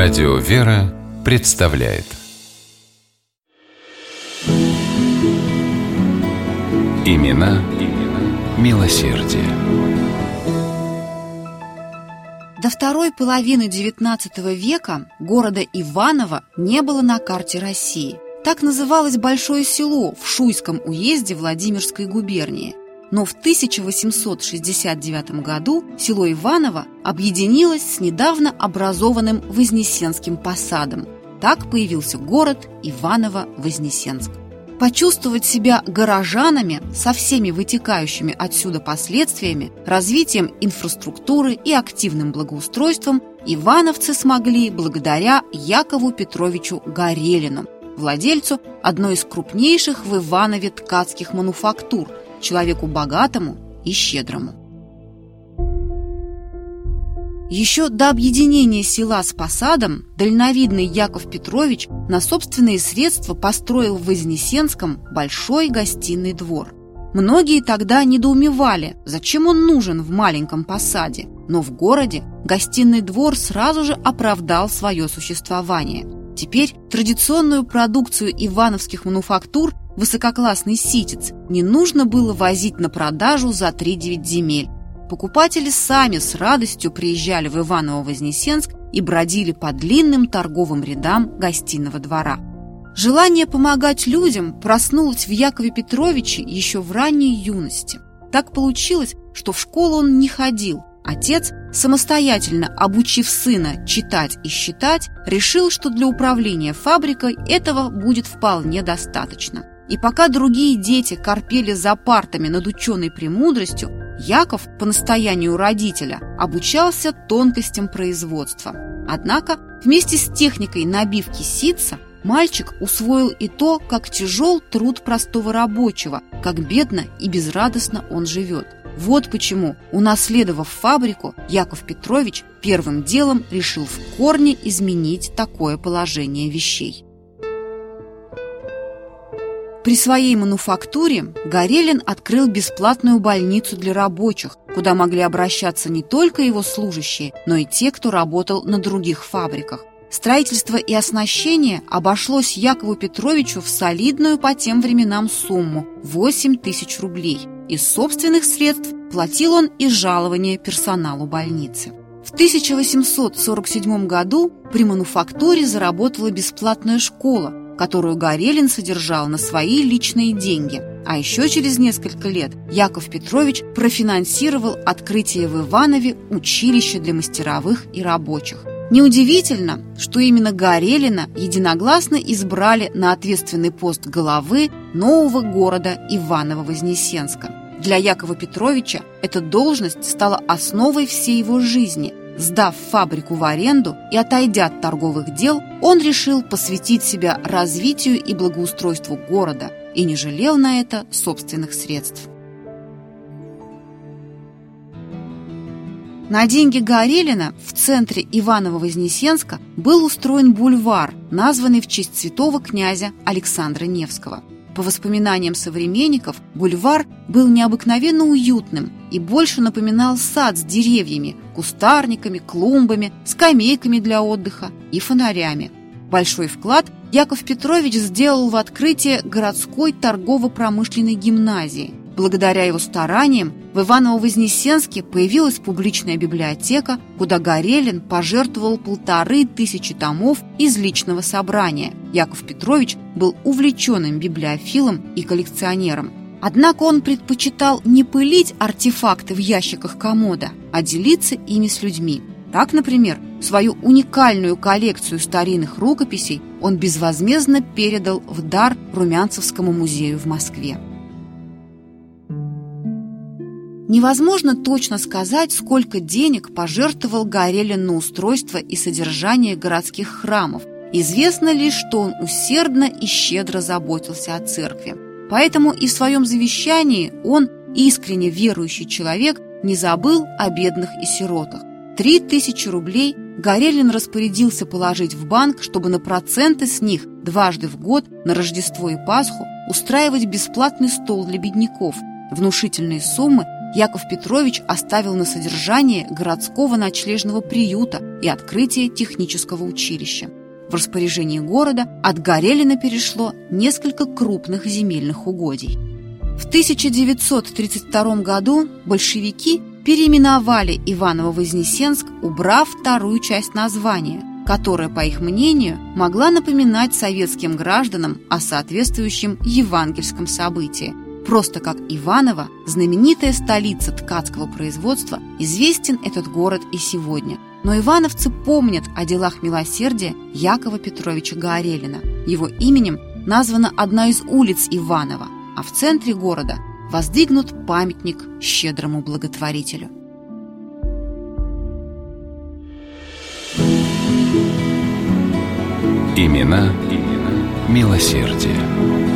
Радио «Вера» представляет Имена, имена милосердие. До второй половины XIX века города Иваново не было на карте России. Так называлось большое село в Шуйском уезде Владимирской губернии. Но в 1869 году село Иваново объединилось с недавно образованным Вознесенским посадом. Так появился город Иваново-Вознесенск. Почувствовать себя горожанами со всеми вытекающими отсюда последствиями, развитием инфраструктуры и активным благоустройством ивановцы смогли благодаря Якову Петровичу Горелину, владельцу одной из крупнейших в Иванове ткацких мануфактур, человеку богатому и щедрому. Еще до объединения села с посадом дальновидный Яков Петрович на собственные средства построил в Вознесенском большой гостиный двор. Многие тогда недоумевали, зачем он нужен в маленьком посаде, но в городе гостиный двор сразу же оправдал свое существование. Теперь традиционную продукцию ивановских мануфактур высококлассный ситец не нужно было возить на продажу за 3-9 земель, Покупатели сами с радостью приезжали в Иваново-Вознесенск и бродили по длинным торговым рядам гостиного двора. Желание помогать людям проснулось в Якове Петровиче еще в ранней юности. Так получилось, что в школу он не ходил. Отец, самостоятельно обучив сына читать и считать, решил, что для управления фабрикой этого будет вполне достаточно. И пока другие дети корпели за партами над ученой премудростью, Яков по настоянию родителя обучался тонкостям производства. Однако вместе с техникой набивки ситца мальчик усвоил и то, как тяжел труд простого рабочего, как бедно и безрадостно он живет. Вот почему, унаследовав фабрику, Яков Петрович первым делом решил в корне изменить такое положение вещей. При своей мануфактуре Горелин открыл бесплатную больницу для рабочих, куда могли обращаться не только его служащие, но и те, кто работал на других фабриках. Строительство и оснащение обошлось Якову Петровичу в солидную по тем временам сумму – 8 тысяч рублей. Из собственных средств платил он и жалование персоналу больницы. В 1847 году при мануфактуре заработала бесплатная школа, которую Горелин содержал на свои личные деньги. А еще через несколько лет Яков Петрович профинансировал открытие в Иванове училища для мастеровых и рабочих. Неудивительно, что именно Горелина единогласно избрали на ответственный пост главы нового города Иваново-Вознесенска. Для Якова Петровича эта должность стала основой всей его жизни – Сдав фабрику в аренду и отойдя от торговых дел, он решил посвятить себя развитию и благоустройству города и не жалел на это собственных средств. На деньги Горелина в центре Иваново-Вознесенска был устроен бульвар, названный в честь святого князя Александра Невского – по воспоминаниям современников, бульвар был необыкновенно уютным и больше напоминал сад с деревьями, кустарниками, клумбами, скамейками для отдыха и фонарями. Большой вклад Яков Петрович сделал в открытие городской торгово-промышленной гимназии. Благодаря его стараниям в Иваново-Вознесенске появилась публичная библиотека, куда Горелин пожертвовал полторы тысячи томов из личного собрания. Яков Петрович был увлеченным библиофилом и коллекционером. Однако он предпочитал не пылить артефакты в ящиках комода, а делиться ими с людьми. Так, например, свою уникальную коллекцию старинных рукописей он безвозмездно передал в дар Румянцевскому музею в Москве. Невозможно точно сказать, сколько денег пожертвовал Горелин на устройство и содержание городских храмов. Известно лишь, что он усердно и щедро заботился о церкви. Поэтому и в своем завещании он, искренне верующий человек, не забыл о бедных и сиротах. Три тысячи рублей Горелин распорядился положить в банк, чтобы на проценты с них дважды в год на Рождество и Пасху устраивать бесплатный стол для бедняков. Внушительные суммы Яков Петрович оставил на содержание городского ночлежного приюта и открытие технического училища. В распоряжении города от Горелина перешло несколько крупных земельных угодий. В 1932 году большевики переименовали Иваново-Вознесенск, убрав вторую часть названия, которая, по их мнению, могла напоминать советским гражданам о соответствующем евангельском событии. Просто как Иваново, знаменитая столица ткацкого производства, известен этот город и сегодня. Но ивановцы помнят о делах милосердия Якова Петровича Горелина. Его именем названа одна из улиц Иванова, а в центре города воздвигнут памятник щедрому благотворителю. Имена, имена милосердия.